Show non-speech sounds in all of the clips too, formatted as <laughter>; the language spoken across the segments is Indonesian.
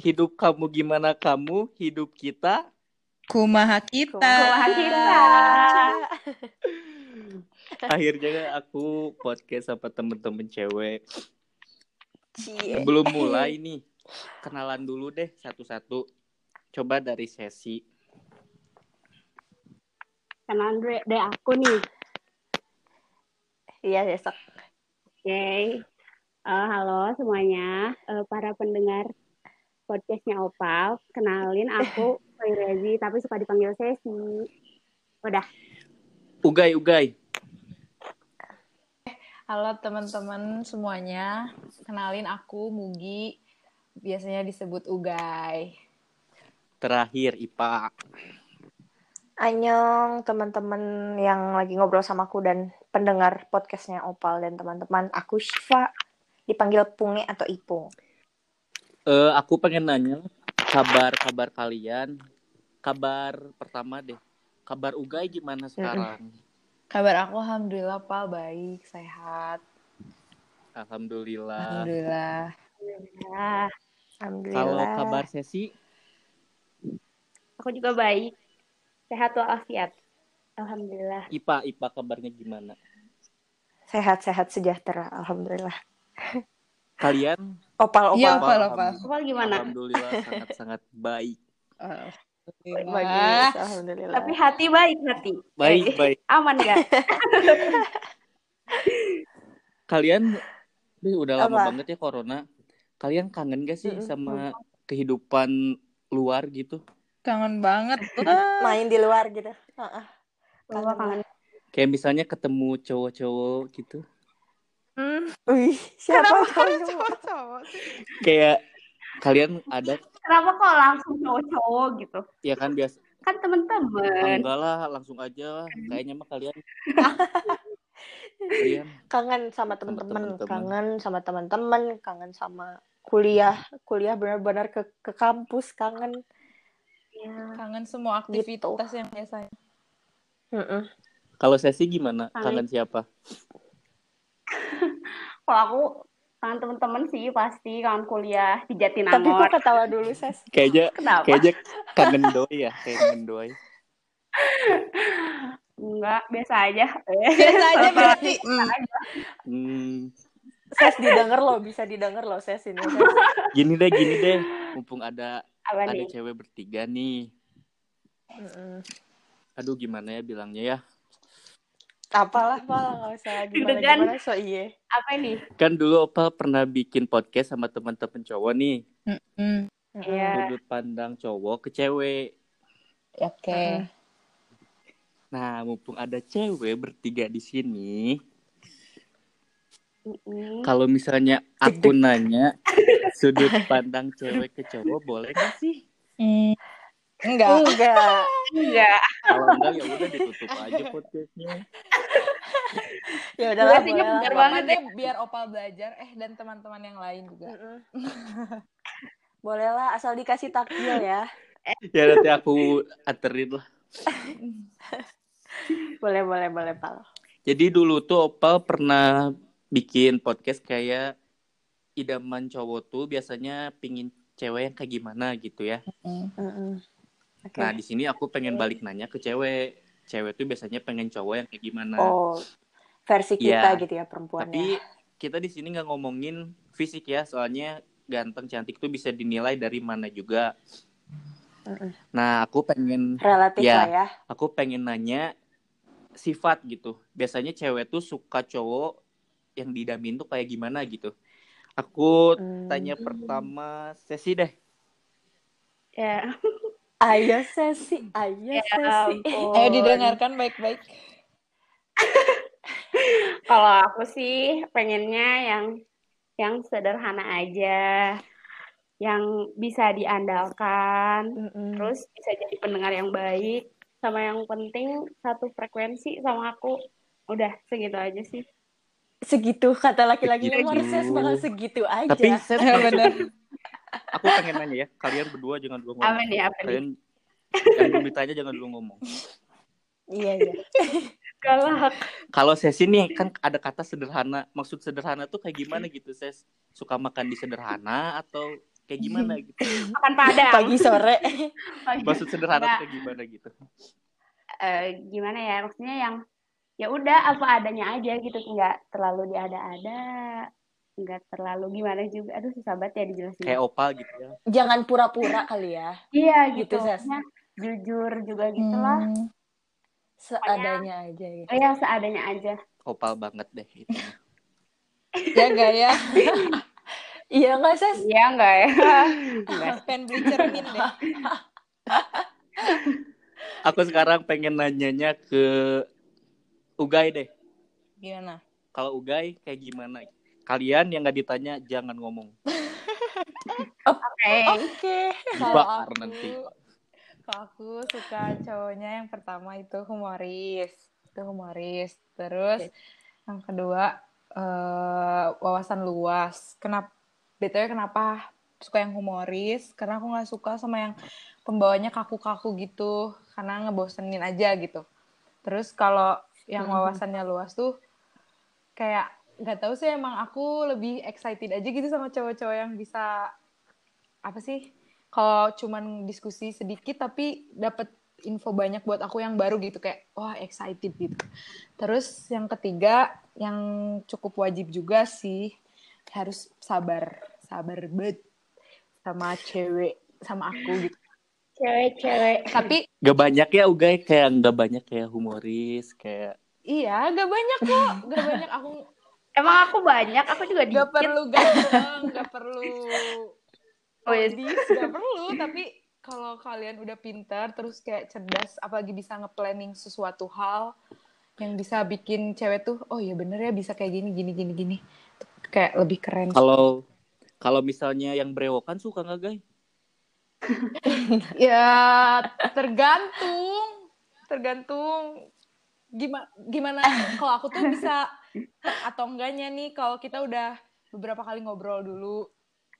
Hidup kamu gimana kamu? Hidup kita. Kumaha kita. Kumaha kita. <laughs> Akhirnya aku podcast sama temen-temen cewek. Cie. Belum mulai nih. Kenalan dulu deh satu-satu. Coba dari sesi. Kenalan dulu deh aku nih. Iya, besok. Oke. Eh, halo semuanya, Eh, para pendengar podcastnya Opal. Kenalin aku <laughs> Rezi, tapi suka dipanggil Sesi. Udah. Ugai, ugai. Halo teman-teman semuanya. Kenalin aku Mugi. Biasanya disebut Ugai. Terakhir, IPA. Anyong teman-teman yang lagi ngobrol sama aku dan pendengar podcastnya Opal dan teman-teman. Aku Shiva, dipanggil Punge atau Ipung. Eh, aku pengen nanya kabar-kabar kalian. Kabar pertama deh. Kabar Ugai gimana sekarang? Kabar aku alhamdulillah Pak baik, sehat. Alhamdulillah. Alhamdulillah. Ya, Alhamdulillah. Kalau kabar sesi, aku juga baik. Sehat walafiat. Alhamdulillah. IPA, IPA kabarnya gimana? Sehat-sehat sejahtera, alhamdulillah. <laughs> Kalian? Opal, opal. Iya, opal. Opal, Opal. Opal gimana? Alhamdulillah sangat-sangat baik. Alhamdulillah. Bagus, alhamdulillah. Tapi hati baik hati. Baik, Eh, baik. Aman gak? <laughs> Kalian Ih, udah lama Apa? banget ya corona. Kalian kangen gak sih sama kehidupan luar gitu? Kangen banget. <laughs> Main di luar gitu. Heeh. Gua kangen. Kayak misalnya ketemu cowok-cowok gitu. Hmm. Wih, siapa Kenapa cowok-cowok sih? Kayak kalian ada Kenapa kok langsung cowok-cowok gitu? ya kan biasa Kan temen-temen. enggak lah langsung aja kayaknya mah kalian <laughs> kalian Kangen sama teman-teman, teman-teman. kangen sama teman-teman, kangen sama kuliah, kuliah benar-benar ke ke kampus, kangen. Ya. Kangen semua aktivitas yang biasanya. Heeh. kalau sesi gimana Kangen. kangen siapa Kalau aku kangen temen-temen sih pasti kangen kuliah di Tapi Jatinangor. kok ketawa dulu, Ses? kayaknya <laughs> Kenapa? kayaknya kangen doi ya kayak kangen doi Enggak, biasa aja. Biasa aja berarti. Aja. hmm, Ses didengar loh, bisa didengar loh Ses ini. Ses. gini deh gini deh mumpung ada Apa ada nih? cewek bertiga nih aduh gimana ya bilangnya ya Apalah, apalah, nggak usah <laughs> Deg-degan. gimana-gimana, so iya. Apa nih? kan dulu Opal pernah bikin podcast sama teman-teman cowok nih Hmm, Iya. sudut pandang cowok ke cewek Oke. nah mumpung ada cewek bertiga di sini kalau misalnya aku nanya <laughs> sudut pandang cewek ke cowok boleh gak sih Hmm, Enggak. Enggak. Enggak. kalau enggak ya udah ditutup aja podcastnya <laughs> Ya boleh lah. bentar banget deh biar Opal belajar. Eh dan teman-teman yang lain juga. Boleh lah, asal dikasih takjil ya. ya nanti aku anterin lah <laughs> Boleh, boleh, boleh, Pal. jadi dulu tuh Opal pernah bikin podcast kayak idaman cowok tuh biasanya pingin cewek yang kayak gimana gitu ya Hmm. Oke. nah di sini aku pengen balik nanya ke cewek cewek tuh biasanya pengen cowok yang kayak gimana Oh, versi kita Iya. gitu ya perempuannya. Tapi kita di sini nggak ngomongin fisik ya, soalnya ganteng cantik tuh bisa dinilai dari mana juga. Nah, aku pengen Relatif Ya. lah ya. aku pengen nanya sifat gitu. Biasanya cewek tuh suka cowok yang didamin tuh kayak gimana gitu. Aku Hmm. tanya pertama sesi deh. Ya. <laughs> Ayo sesi, ayo Ya sesi. ampun. Ayo didengarkan baik-baik. <laughs> Kalau aku sih pengennya yang yang sederhana aja, yang bisa diandalkan, Mm-mm. terus bisa jadi pendengar yang baik, sama yang penting satu frekuensi sama aku. Udah segitu aja sih. segitu kata laki-laki Segitu. nomor ses bakal segitu aja. Tapi Ses, <laughs> bener. Aku pengen nanya ya, kalian berdua jangan dulu ngomong. Apa nih? Kalian yang belum ditanya jangan dulu ngomong. Iya, iya. <laughs> Galak. Kalau sesi nih kan ada kata sederhana. Maksud sederhana tuh kayak gimana gitu, Ses? Suka makan di sederhana atau kayak gimana <laughs> gitu. Makan padang. Pagi sore. Maksud sederhana Enggak. kayak gimana gitu. Eh, gimana ya? Maksudnya yang ya udah apa adanya aja gitu, nggak terlalu diada-ada, nggak terlalu gimana juga. Aduh susah banget ya dijelasin. Kayak opal gitu ya. Jangan pura-pura kali ya. Iya Gitu, gitu. Jujur juga gitu lah. Hmm. Seadanya aja ya. Oh ya seadanya aja. Opal banget deh itu. Ya gak ya? <laughs> Iya nggak Ses? Iya enggak ya? <laughs> Enggak. Pengen beli cermin deh. <laughs> Aku sekarang pengen nanyanya ke Ugai deh. Gimana? Kalau Ugai kayak gimana? Kalian yang nggak ditanya jangan ngomong. <laughs> Oke. Oke. Kalau Dibakar aku, nanti. kalau aku suka cowoknya yang pertama itu humoris. Itu humoris. Terus yang kedua eh, wawasan luas. Kenapa? BTW kenapa suka yang humoris? Karena aku nggak suka sama yang pembawanya kaku-kaku gitu. Karena ngebosenin aja gitu. Terus kalau yang wawasannya luas tuh kayak nggak tahu sih emang aku lebih excited aja gitu sama cowok-cowok yang bisa apa sih kalau cuman diskusi sedikit tapi dapat info banyak buat aku yang baru gitu kayak wah excited gitu. Terus yang ketiga yang cukup wajib juga sih harus sabar sabar bet sama cewek sama aku gitu. Cewek-cewek. tapi Gak banyak ya Ugai kayak nggak banyak kayak humoris kayak iya gak banyak kok gak banyak. Aku Emang aku banyak, aku juga gak dikit. perlu ganteng gak perlu <laughs> Oh, iya. modis gak perlu tapi kalau kalian udah pintar terus kayak cerdas apalagi bisa nge-planning sesuatu hal yang bisa bikin cewek tuh oh iya bener ya bisa kayak gini gini gini gini kayak lebih keren kalau kalau misalnya yang brewokan suka nggak Gai? <laughs> ya tergantung tergantung gimana gimana kalau aku tuh bisa <laughs> atau enggaknya nih kalau kita udah beberapa kali ngobrol dulu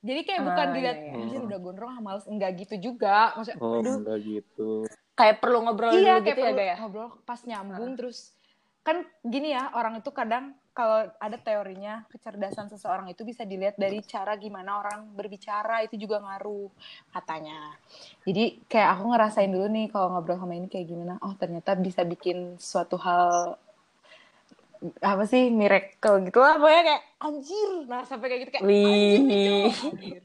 jadi kayak bukan Ah, dilihat iya, iya. "Anjir, udah gondrong ah, males enggak gitu juga maksudnya Oh aduh enggak gitu. Kayak perlu ngobrol iya dulu kayak gitu ya perlu Gaya? ngobrol pas nyambung terus kan gini ya orang itu kadang kalau ada teorinya kecerdasan seseorang itu bisa dilihat dari cara gimana orang berbicara itu juga ngaruh katanya jadi kayak aku ngerasain dulu nih kalau ngobrol sama ini kayak gimana oh ternyata bisa bikin suatu hal apa sih miracle gitu lah pokoknya kayak anjir nah sampai kayak gitu kayak anjir cowok, anjir.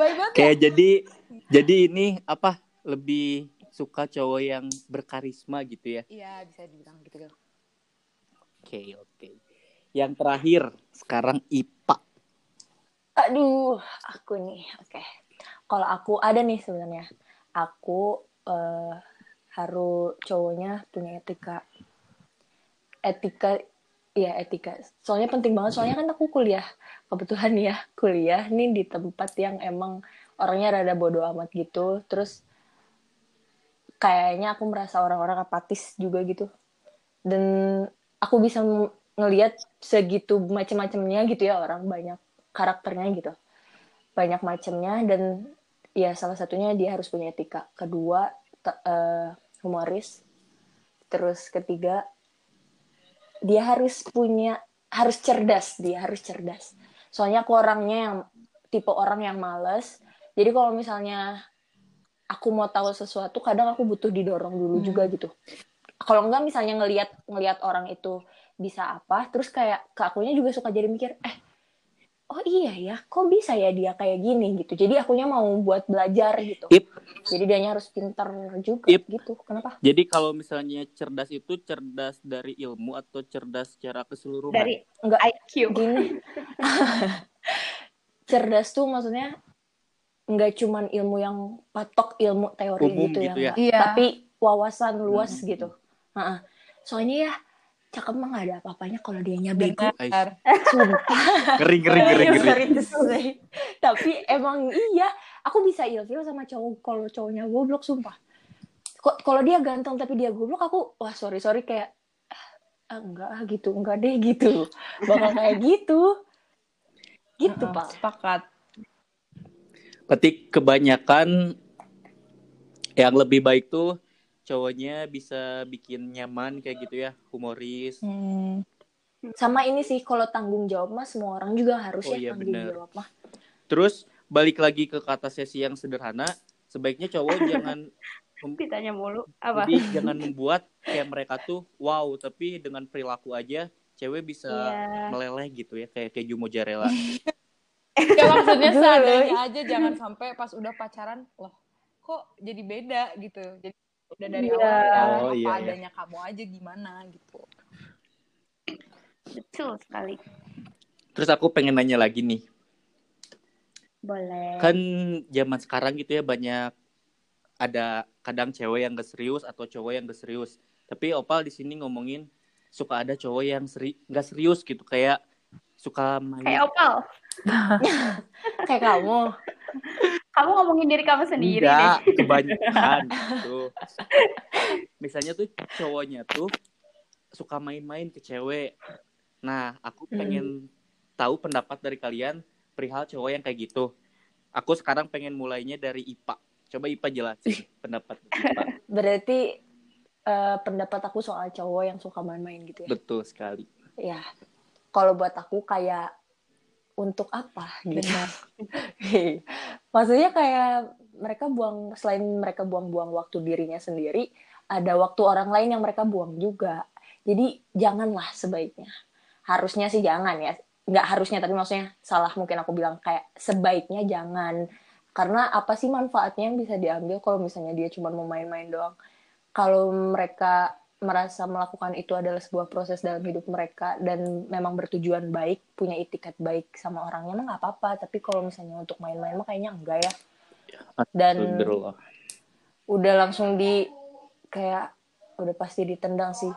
banget ya Kayak jadi jadi ini apa lebih suka cowok yang berkarisma gitu ya. iya bisa dibilang gitu kan Oke oke. Yang terakhir sekarang IPA. Aduh, aku nih. Oke. Kalau aku ada nih sebenarnya. Aku eh, harus cowoknya punya etika. Etika ya etika. Soalnya penting banget. Soalnya kan aku kuliah. Kebetulan ya, kuliah nih di tempat yang emang orangnya rada bodoh amat gitu. Terus kayaknya aku merasa orang-orang apatis juga gitu. Dan aku bisa ngelihat segitu macam-macamnya gitu ya orang banyak karakternya gitu. Banyak macamnya dan ya salah satunya dia harus punya etika. Kedua te- eh, humoris. Terus ketiga dia harus punya harus cerdas dia harus cerdas. Soalnya aku orangnya yang tipe orang yang males. Jadi kalau misalnya aku mau tahu sesuatu kadang aku butuh didorong dulu Hmm. juga gitu. Kalau enggak misalnya ngelihat ngelihat orang itu bisa apa terus kayak ke akunya juga suka jadi mikir eh oh iya ya kok bisa ya dia kayak gini gitu jadi akunya mau buat belajar gitu Ip. jadi dianya harus pintar juga Ip. gitu kenapa Jadi kalau misalnya cerdas itu cerdas dari ilmu atau cerdas secara keseluruhan? Dari enggak IQ. gini <laughs> cerdas tuh maksudnya nggak cuman ilmu yang patok ilmu teori Umum gitu, gitu ya, ya? Iya. tapi wawasan luas Hmm. gitu Heeh. soalnya ya cakep mah nggak ada apa-apanya kalau dia bego. Benar. Sumpah. Ngeri ngeri ngeri ngeri. Tapi emang iya aku bisa ilfil sama cowok kalau cowoknya goblok sumpah. Kok kalau dia ganteng tapi dia goblok aku wah sorry sorry kayak ah, enggak ah, gitu enggak deh gitu. Bakal kayak gitu. Gitu Heeh, pak. sepakat. Berarti kebanyakan yang lebih baik tuh cowoknya bisa bikin nyaman kayak gitu ya, humoris. Hmm. sama ini sih kalau tanggung jawab mah semua orang juga harus Oh ya iya, tanggung bener. jawab mah Terus balik lagi ke kata sesi yang sederhana, sebaiknya cowok <laughs> jangan Ditanya mulu apa? jadi jangan membuat kayak mereka tuh wow, tapi dengan perilaku aja cewek bisa Iya. meleleh gitu ya kayak keju mozzarella. <laughs> Ya maksudnya seadanya aja jangan sampai pas udah pacaran loh kok jadi beda gitu. Jadi udah dari Iya. awal ya Oh, apa iya, iya. adanya kamu aja gimana gitu. Betul sekali. Terus aku pengen nanya lagi nih, Boleh. kan zaman sekarang gitu ya banyak ada kadang cewek yang gak serius atau cowok yang gak serius. Tapi Opal di sini ngomongin suka ada cowok yang seri nggak serius gitu kayak suka main Kayak opal. <laughs> Kayak kamu. Kamu ngomongin diri kamu sendiri Enggak, deh. kebanyakan <laughs> gitu. Misalnya tuh cowoknya tuh suka main-main ke cewek. Nah, aku Hmm. pengen tahu pendapat dari kalian perihal cowok yang kayak gitu. Aku sekarang pengen mulainya dari IPA. Coba IPA jelasin <laughs> pendapat IPA. Berarti eh, pendapat aku soal cowok yang suka main-main gitu ya. Betul sekali. Ya. Kalau buat aku kayak untuk apa gitu. <laughs> Maksudnya kayak mereka buang selain mereka buang-buang waktu dirinya sendiri, ada waktu orang lain yang mereka buang juga. Jadi janganlah sebaiknya. Harusnya sih jangan ya. Nggak harusnya tapi maksudnya salah mungkin aku bilang kayak sebaiknya jangan. Karena apa sih manfaatnya yang bisa diambil kalau misalnya dia cuma mau main-main doang. Kalau mereka merasa melakukan itu adalah sebuah proses dalam hidup mereka dan memang bertujuan baik, punya itikat baik sama orangnya mah nggak apa-apa. Tapi kalau misalnya untuk main-main mah kayaknya enggak ya. Dan udah langsung di kayak udah pasti ditendang sih.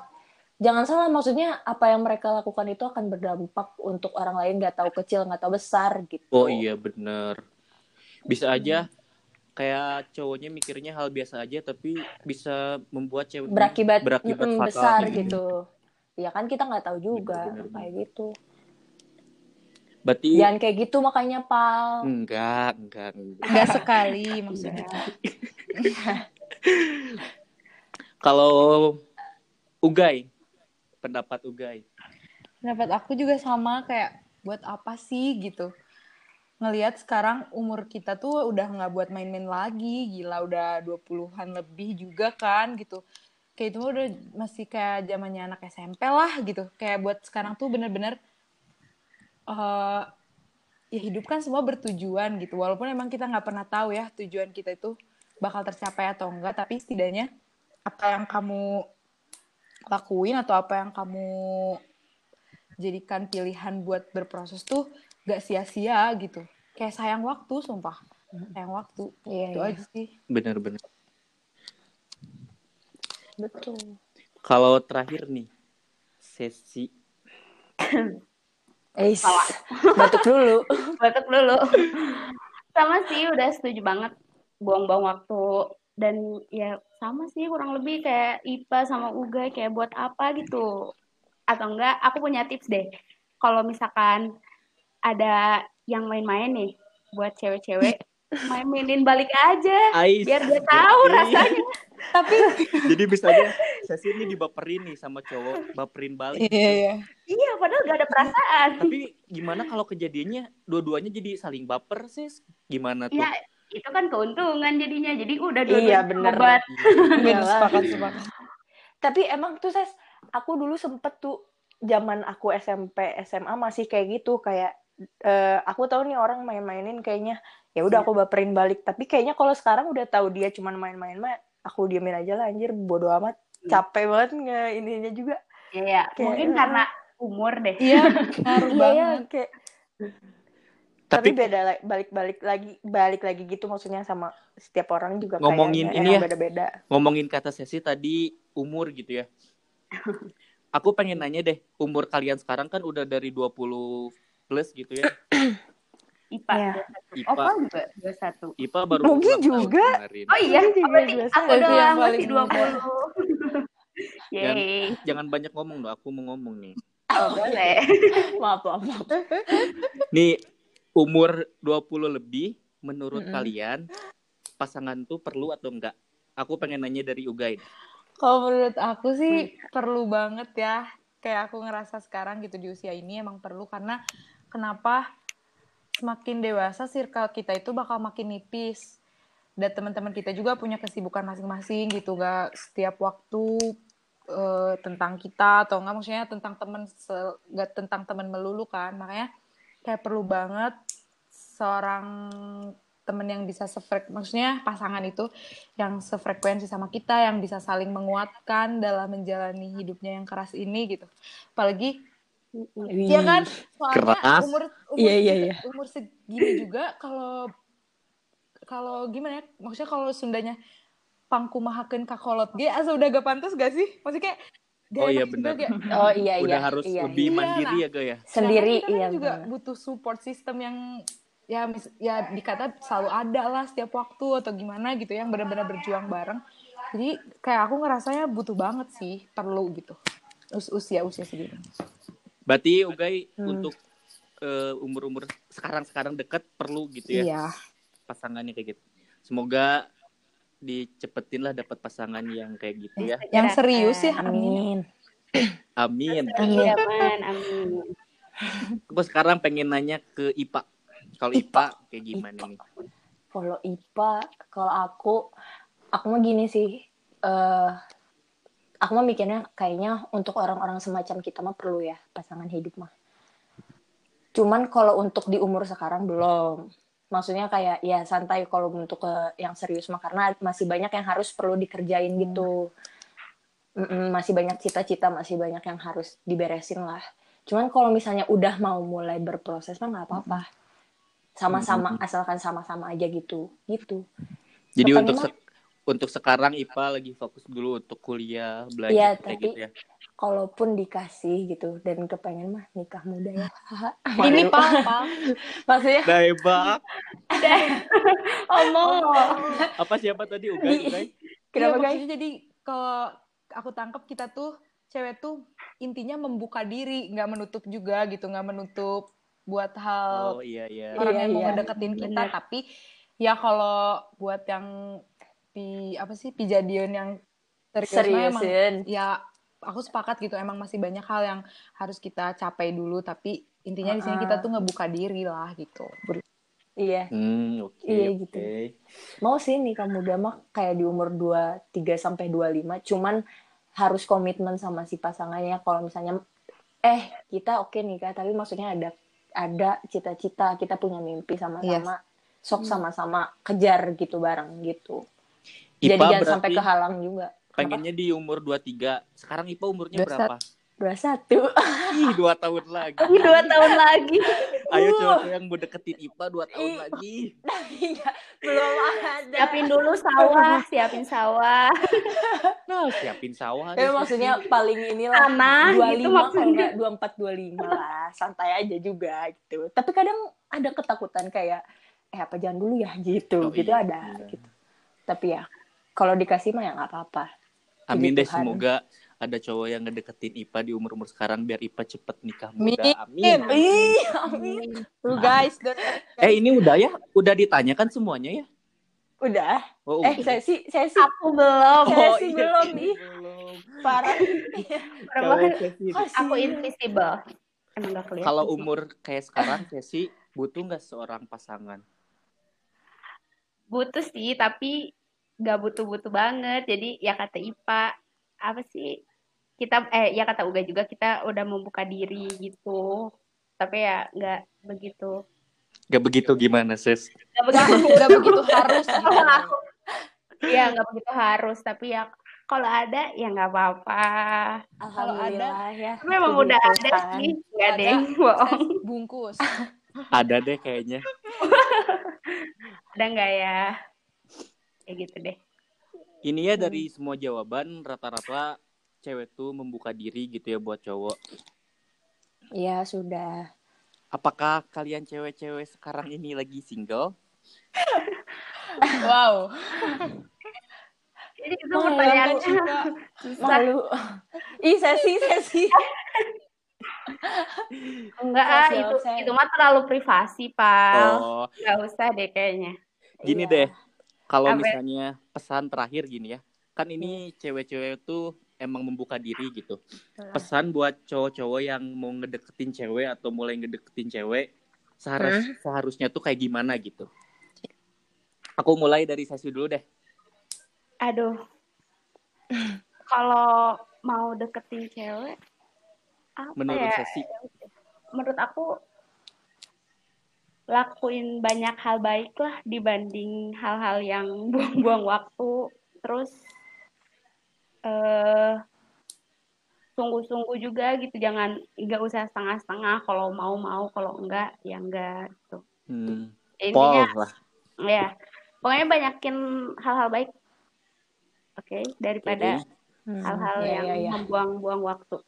Jangan salah maksudnya apa yang mereka lakukan itu akan berdampak untuk orang lain nggak tahu kecil nggak tahu besar gitu. Oh iya bener. Bisa aja kayak cowoknya mikirnya hal biasa aja tapi bisa membuat cewek Berakibat, berakibat mm, fatal. besar <laughs> gitu. Ya kan kita nggak tahu juga Bener, bener, kayak gitu. Berarti Jangan kayak gitu makanya pal. enggak, enggak, enggak. Enggak sekali maksudnya. <laughs> Kalau Ugai, pendapat Ugai. Pendapat aku juga sama kayak buat apa sih gitu. Ngelihat sekarang umur kita tuh udah nggak buat main-main lagi, gila udah 20-an lebih juga kan gitu. Kayak itu udah masih kayak zamannya anak SMP lah gitu. Kayak buat sekarang tuh bener-bener eh ya hidup kan semua bertujuan gitu. Walaupun emang kita nggak pernah tahu ya tujuan kita itu bakal tercapai atau enggak, tapi setidaknya apa yang kamu lakuin atau apa yang kamu jadikan pilihan buat berproses tuh gak sia-sia gitu. Kayak sayang waktu, sumpah. Sayang waktu. Iya, Itu iya. aja sih. Bener-bener. Betul. Kalau terakhir nih, sesi <coughs> Eis, <laughs> batuk dulu. <laughs> batuk dulu sama sih udah setuju banget buang-buang waktu dan ya sama sih kurang lebih kayak IPA sama UGA kayak buat apa gitu atau enggak aku punya tips deh kalau misalkan ada yang main-main nih buat cewek-cewek main-mainin balik aja Ais. biar dia tahu rasanya <laughs> Tapi Jadi bisa aja sesi ini dibaperin nih sama cowok, baperin balik. iya iya. iya padahal gak ada perasaan Tapi gimana kalau kejadiannya dua-duanya jadi saling baper sih? Gimana tuh? ya itu kan keuntungan jadinya jadi udah Iya, dua-duanya bener. obat sepakat, sepakat. Tapi emang tuh ses, aku dulu sempet tuh zaman aku SMP SMA masih kayak gitu kayak eh, aku tahu nih orang main-mainin kayaknya ya udah aku baperin balik tapi kayaknya kalau sekarang udah tahu dia cuman main-main mah aku diemin aja lah anjir bodo amat capek banget nggak ininya juga Iya, Kayak- mungkin karena umur deh. Iya, <laughs> ngaruh iya banget. ya kayak tapi, Tapi beda balik-balik lagi balik lagi gitu maksudnya sama setiap orang juga Ngomongin ini ya. beda-beda ngomongin kata sesi tadi umur gitu ya. <laughs> Aku pengen nanya deh, umur kalian sekarang kan udah dari 20 plus gitu ya. IPA. Iya. IPA, Opal juga 21. IPA baru Mugi juga. kemarin. Oh iya, juga oh, berarti 21. aku doang paling masih muda. 20. Yeay. Jangan banyak ngomong dong, aku mau ngomong nih. Oh, boleh. <laughs> maaf maaf, maaf. Nih, umur 20 lebih menurut Mm-mm. kalian pasangan tuh perlu atau enggak? Aku pengen nanya dari Ugai. Kalau menurut aku sih perlu banget ya. Kayak aku ngerasa sekarang gitu di usia ini emang perlu karena kenapa semakin dewasa circle kita itu bakal makin nipis. Dan teman-teman kita juga punya kesibukan masing-masing gitu gak setiap waktu uh, tentang kita atau enggak maksudnya tentang teman gak tentang teman melulu kan. Makanya kayak perlu banget seorang temen yang bisa sefrek maksudnya pasangan itu yang sefrekuensi sama kita yang bisa saling menguatkan dalam menjalani hidupnya yang keras ini gitu. Apalagi Wih. ya kan soalnya keras. umur umur, iya, iya, iya. umur segini juga kalau kalau gimana ya maksudnya kalau Sundanya pangku mahaken kakolot ge asa udah gak pantas gak sih maksudnya kayak Oh iya benar. <laughs> Oh iya iya. Udah harus iya, lebih iya. mandiri ya, Ga ya. Sendiri kan iya. juga bener. butuh support system yang ya mis ya dikata selalu ada lah setiap waktu atau gimana gitu yang benar-benar berjuang bareng jadi kayak aku ngerasanya butuh banget sih perlu gitu Us usia usia segitu berarti Ugai hmm. untuk uh, umur-umur sekarang-sekarang dekat perlu gitu ya iya. pasangannya kayak gitu semoga dicepetin lah dapat pasangan yang kayak gitu ya yang serius sih <clears throat> amin amin amin amin amin aku sekarang pengen nanya ke Ipa kalau IPA, kayak gimana IPA. nih? Kalau IPA, kalau aku, aku mah gini sih. Uh, aku mah mikirnya kayaknya untuk orang-orang semacam kita mah perlu ya pasangan hidup mah. Cuman kalau untuk di umur sekarang belum. Maksudnya kayak ya santai kalau untuk ke yang serius mah karena masih banyak yang harus perlu dikerjain gitu. Mm-mm, masih banyak cita-cita, masih banyak yang harus diberesin lah. Cuman kalau misalnya udah mau mulai berproses mah nggak apa-apa sama-sama hmm. asalkan sama-sama aja gitu gitu jadi Kepengen untuk se untuk sekarang IPA lagi fokus dulu untuk kuliah belajar ya, kayak tapi, gitu ya. kalaupun dikasih gitu dan kepengen mah nikah muda ya. <laughs> Ini papa <laughs> maksudnya Daiba <laughs> omong. Apa siapa tadi? Uga kenapa ya, guys jadi kalau aku tangkap kita tuh cewek tuh intinya membuka diri nggak menutup juga gitu nggak menutup buat hal oh, iya, iya. orang iya, yang mau iya. ngedeketin kita. Bener. tapi ya kalau buat yang pi apa sih pijadion yang serius emang ya aku sepakat gitu emang masih banyak hal yang harus kita capai dulu tapi intinya uh -uh. di sini kita tuh ngebuka diri lah gitu Iya. Hmm, okay, iya okay. gitu. Mau sih nih kamu udah mah kayak di umur 23 sampai 25, cuman harus komitmen sama si pasangannya kalau misalnya eh kita oke okay nih kak, tapi maksudnya ada ada cita-cita kita punya mimpi sama-sama yes. sok hmm. sama-sama kejar gitu bareng gitu Ipa jadi jangan sampai kehalang juga. pengennya di umur 23 sekarang Ipa umurnya berapa? dua satu. Ih dua tahun lagi. Dua tahun lagi. Ayo coba yang mau deketin Ipa dua tahun Ih, lagi. iya, belum ada. Siapin dulu sawah siapin sawah. Nah siapin sawah ya maksudnya paling inilah dua lima kalau dua empat dua lima lah. Santai aja juga gitu. Tapi kadang ada ketakutan kayak eh apa jangan dulu ya? Gitu. Oh, gitu iya, ada iya. gitu. Tapi ya kalau dikasih mah ya nggak apa-apa Amin deh semoga ada cowok yang ngedeketin Ipa di umur-umur sekarang biar Ipa cepet nikah muda. Amin. Amin. Amin. Tuh guys. <laughs> eh ini udah ya? Udah ditanyakan semuanya ya? Udah. Oh, eh saya sih saya sih aku belum. Saya oh, sih iya, belum nih. Parah. <laughs> Parah Aku invisible. Kalau umur kayak sekarang sesi butuh nggak seorang pasangan? Butuh sih, tapi nggak butuh-butuh banget. Jadi ya kata Ipa, apa sih? Kita eh ya kata Uga juga kita udah membuka diri gitu. Tapi ya nggak begitu. Nggak begitu gimana sis? Nggak begitu <laughs> nggak begitu harus. Gitu. ya nggak begitu harus. Tapi ya kalau ada ya nggak apa-apa. Kalau ada ya. memang udah ada sih. Nggak deh bohong. bungkus. Ada deh kayaknya. <laughs> Ada nggak ya kayak gitu deh ini ya dari semua jawaban rata-rata cewek tuh membuka diri gitu ya buat cowok. Iya, sudah. Apakah kalian cewek-cewek sekarang ini lagi single? wow. Ini itu pertanyaan malu. Ih, sesi, sesi. Enggak, ah, itu itu mah terlalu privasi, Pak. Oh. Enggak usah deh kayaknya. Gini iya. deh. Kalau misalnya pesan terakhir gini ya. Kan ini cewek-cewek tuh emang membuka diri gitu. Pesan buat cowok-cowok yang mau ngedeketin cewek atau mulai ngedeketin cewek, seharus, seharusnya tuh kayak gimana gitu. Aku mulai dari sesi dulu deh. Aduh. <laughs> Kalau mau deketin cewek, apa Menurut ya? sesi. Menurut aku lakuin banyak hal baik lah dibanding hal-hal yang <laughs> buang-buang waktu. Terus eh sungguh-sungguh juga gitu, jangan nggak usah setengah-setengah. Kalau mau mau, kalau enggak ya enggak gitu. Hmm, Intinya Pol lah. ya, pokoknya banyakin hal-hal baik. Oke, daripada Jadi, Hmm, hal-hal iya, yang iya, iya. membuang-buang waktu.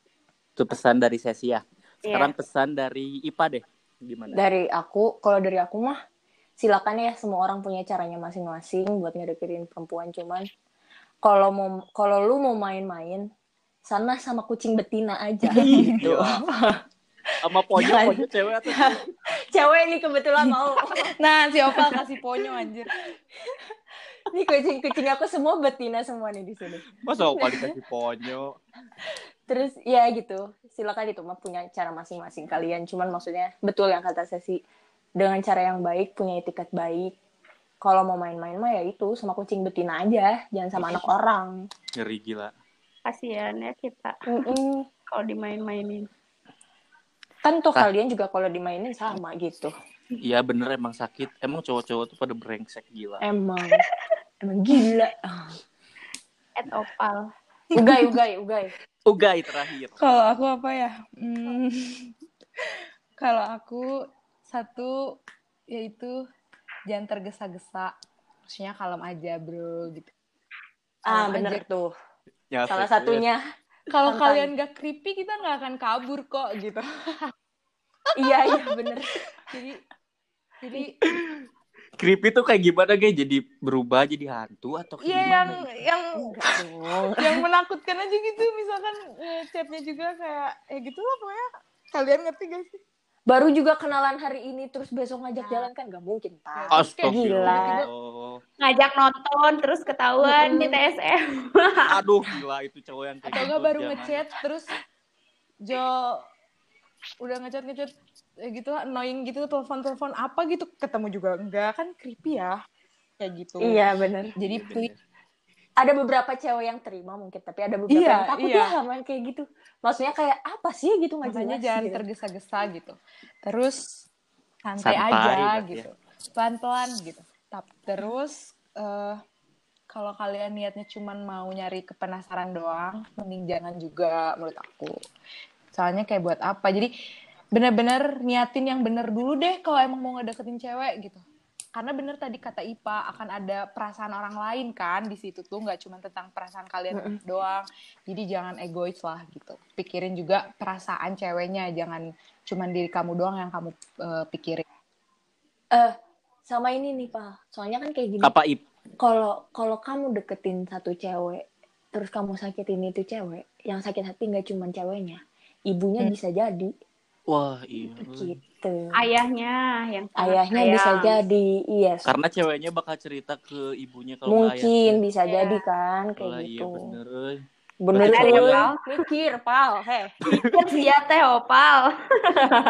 itu pesan dari sesi ya. Iya. Sekarang pesan dari IPA deh. Gimana? Dari aku, kalau dari aku mah silakan ya semua orang punya caranya masing-masing buat ngedeketin perempuan cuman kalau mau kalau lu mau main-main sana sama kucing betina aja <laughs> gitu. Iya. Sama ponyo, Jangan. ponyo cewek atau <laughs> Cewek nih kebetulan mau. <laughs> Nah, si Opal kasih ponyo anjir. Nih kucing-kucing aku semua betina semua nih di sini. masa opal dikasih ponyo? Terus ya gitu, silakan itu mah punya cara masing-masing kalian. Cuman maksudnya betul yang kata Sesi dengan cara yang baik, punya etiket baik. Kalau mau main-main mah ya itu sama kucing betina aja, jangan sama anak orang. Ngeri gila. Kasihan ya kita Mm-mm. kalau dimain-mainin. Kan toh Kak. kalian juga kalau dimainin sama gitu. Iya bener emang sakit. Emang cowok-cowok tuh pada brengsek gila. Emang emang gila. At opal. Ugai, ugai, ugai. Ugai terakhir. Kalau aku apa ya? Hmm, kalau aku satu yaitu jangan tergesa-gesa. Maksudnya kalem aja, Bro, gitu. Ah, Kalem bener aja. tuh. Ya, Salah satunya. Kalau kalian gak creepy, kita nggak akan kabur kok, gitu. iya, iya bener. <laughs> Jadi, jadi <clears throat> Creepy tuh kayak gimana guys? Jadi berubah jadi hantu atau kayak iya gimana? yang gitu? yang <laughs> yang menakutkan aja gitu. Misalkan chatnya juga kayak, ya gitu lah pokoknya. Kalian ngerti gak sih? Baru juga kenalan hari ini terus besok ngajak jalan kan gak mungkin, Pak. Astagfirullah. Ngajak nonton terus ketahuan di TSM. <laughs> Aduh gila itu cowok yang kayak Atau gitu. enggak baru ngechat terus Jo udah ngechat ngechat gitu lah, annoying gitu telepon telepon apa gitu ketemu juga enggak kan creepy ya kayak gitu. Iya, bener. jadi Iya, please. Ada beberapa cewek yang terima mungkin, tapi ada beberapa Iya, yang takut iya. ya main kayak gitu. Maksudnya kayak apa sih? gitu nggak makanya jelas jangan gitu. tergesa-gesa gitu. Terus santai, Santai aja berarti gitu. Pelan-pelan gitu. Tap- terus eh, kalau kalian niatnya cuman mau nyari kepenasaran doang mending jangan juga menurut aku. Soalnya kayak buat apa? Jadi bener-bener niatin yang bener dulu deh kalau emang mau ngedeketin cewek gitu karena bener tadi kata Ipa akan ada perasaan orang lain kan di situ tuh nggak cuma tentang perasaan kalian doang jadi jangan egois lah gitu pikirin juga perasaan ceweknya jangan cuma diri kamu doang yang kamu eh, pikirin Eh, sama ini nih, Pak. Soalnya kan kayak gini. Apa ip? Kalau kalau kamu deketin satu cewek, terus kamu sakitin itu cewek, yang sakit hati nggak cuma ceweknya, ibunya Hmm. bisa jadi Wah iya. gitu. Ayahnya yang Ayahnya sayang. bisa jadi, iya. so- Karena ceweknya bakal cerita ke ibunya kalau mungkin ayahnya. bisa Iya. jadi kan kayak Wah, iya gitu. bener. euy. Bener Berarti euy. cowoknya- mikir, pal, heh. Pikir sia teh opal.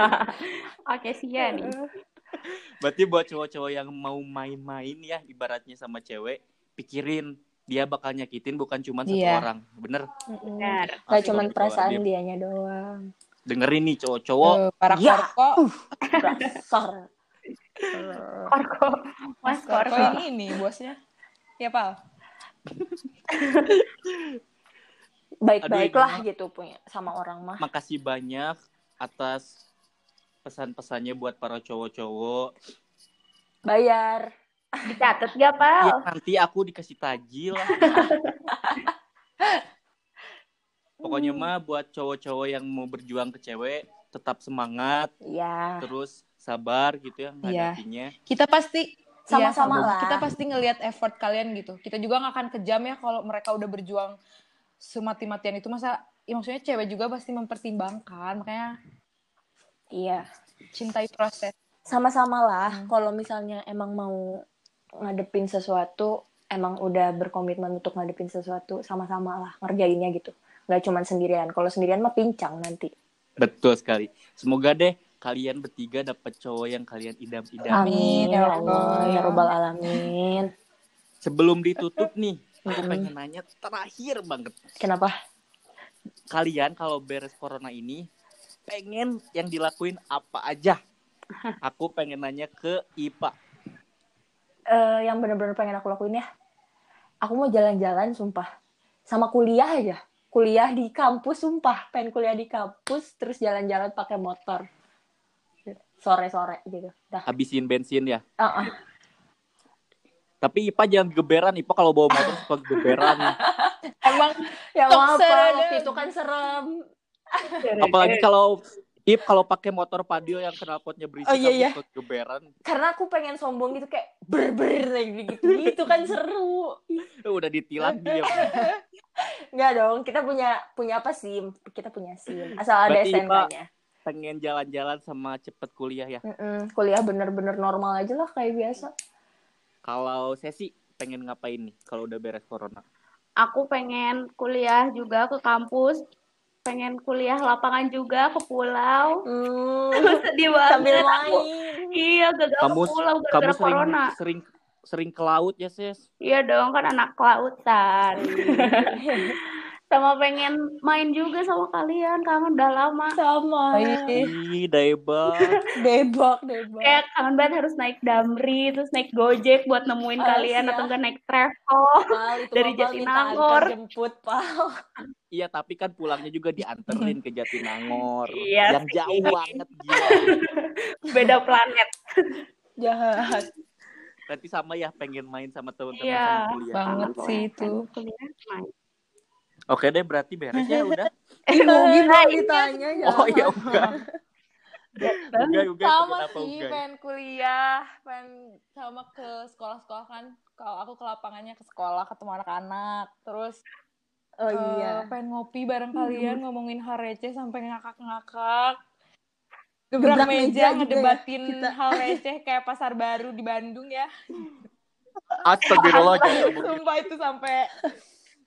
<laughs> Oke sia nih. Berarti buat cowok-cowok yang mau main-main ya ibaratnya sama cewek, pikirin dia bakal nyakitin bukan cuma satu Iya. orang. Bener. Benar. Gak cuma perasaan dia. dianya doang. Dengerin nih cowok-cowok. Eh, para Ya. korko Dasar. Korko. Mas korko Korko. yang ini bosnya ya pal Baik-baik Aduh, lah gitu punya sama orang mah. Makasih banyak atas pesan-pesannya buat para cowok-cowok. Bayar. Dicatat gak, Pal? Ya nanti aku dikasih tajil <laughs> Pokoknya mah buat cowok-cowok yang mau berjuang ke cewek tetap semangat, Ya. terus sabar gitu ya Iya. menghadapinya. kita pasti Sama-sama iya, lah. kita pasti ngelihat effort kalian gitu kita juga nggak akan kejam ya kalau mereka udah berjuang semati-matian itu masa ya maksudnya cewek juga pasti mempertimbangkan makanya Iya. cintai proses Sama-sama lah. Hmm. Kalau misalnya emang mau ngadepin sesuatu, emang udah berkomitmen untuk ngadepin sesuatu, sama-sama lah ngerjainnya gitu. Nggak cuma sendirian. Kalau sendirian mah pincang nanti. Betul sekali. Semoga deh kalian bertiga dapat cowok yang kalian idam-idam. Amin ya Allah. Ya robbal alamin. Sebelum ditutup nih, aku pengen nanya terakhir banget. Kenapa? Kalian kalau beres corona ini pengen yang dilakuin apa aja? <laughs> Aku pengen nanya ke IPA. Eh, yang bener-bener pengen aku lakuin ya. Aku mau jalan-jalan sumpah. Sama kuliah aja. Kuliah di kampus sumpah. Pengen kuliah di kampus terus jalan-jalan pakai motor. Sore-sore gitu. Dah. Habisin bensin ya. Ah, ah. Tapi IPA jangan geberan. IPA kalau bawa motor suka geberan. <laughs> Emang Ya apa? Waktu itu kan serem. Apalagi kalau Ip kalau pakai motor padil yang knalpotnya berisik Oh, iya, iya. geberan. Karena aku pengen sombong gitu kayak ber-ber gitu. Gitu kan seru. <laughs> Udah ditilang dia. Enggak <laughs> dong, kita punya punya apa SIM? Kita punya SIM. Asal ada Berarti, SNK-nya. Pengen jalan-jalan sama cepet kuliah ya. Mm-mm. Kuliah bener-bener normal aja lah kayak biasa. Kalau sesi pengen ngapain nih kalau udah beres corona? Aku pengen kuliah juga ke kampus. Pengen kuliah lapangan juga ke pulau. Hmm, <laughs> Sedih banget. sambil aku. main. Iya, gagal Kamu ke pulau gara-gara sering corona. sering sering ke laut ya, Ses? Iya dong, kan anak kelautan. <laughs> sama pengen main juga sama kalian, kangen udah lama. Sama. Ih, Daiba. <laughs> Debak, debak. Kayak kangen banget harus naik damri, terus naik gojek buat nemuin Ah, kalian siap. atau enggak naik travel. Pal, Dari Jatinangor. jemput, Pal. Iya, tapi kan pulangnya juga dianterin ke Jatinangor. Iya yang sih. jauh banget gila. <laughs> Beda planet. Jahat. Berarti sama ya pengen main sama teman-teman Iya. sama kuliah. banget sih itu. kuliah main. Oke deh, berarti beres ya udah. Nugi <laughs> mau Nah, ditanya ya. Oh iya, enggak. Enggak, enggak. sama sih enggak? pengen kuliah pengen sama ke sekolah-sekolah kan kalau aku ke lapangannya ke sekolah ketemu anak-anak terus Oh eh, iya. pengen ngopi bareng kalian ngomongin hal receh sampai ngakak-ngakak gebrak Gebrak meja meja juga ya, ngedebatin kita. hal <laughs> receh kayak pasar baru di Bandung ya Astagfirullah gitu. sumpah itu sampai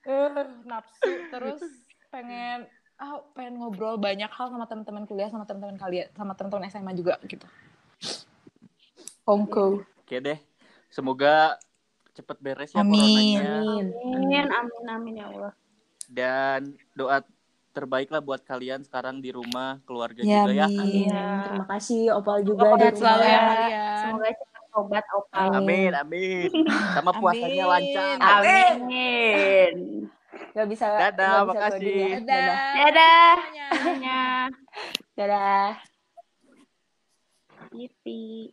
eh nafsu <laughs> terus pengen ah pengen ngobrol banyak hal sama teman-teman kuliah sama teman-teman kalian sama teman-teman SMA juga gitu Omko Oke deh. Semoga cepet beres ya Amin. coronanya. Amin, amin, amin ya Allah. Dan doa terbaik lah buat kalian sekarang di rumah, keluarga Ya, juga ya. amin. Iya. Terima kasih Opal juga Semoga di sehat selalu ya rumah. kalian Semoga cepat obat opal. Amin, amin. Sama <laughs> puasanya Amin. lancar. Amin. Gak bisa. Dadah, gak bisa makasih. ya. dadah Dadah. semuanya. Semuanya. Dadah. Yipi.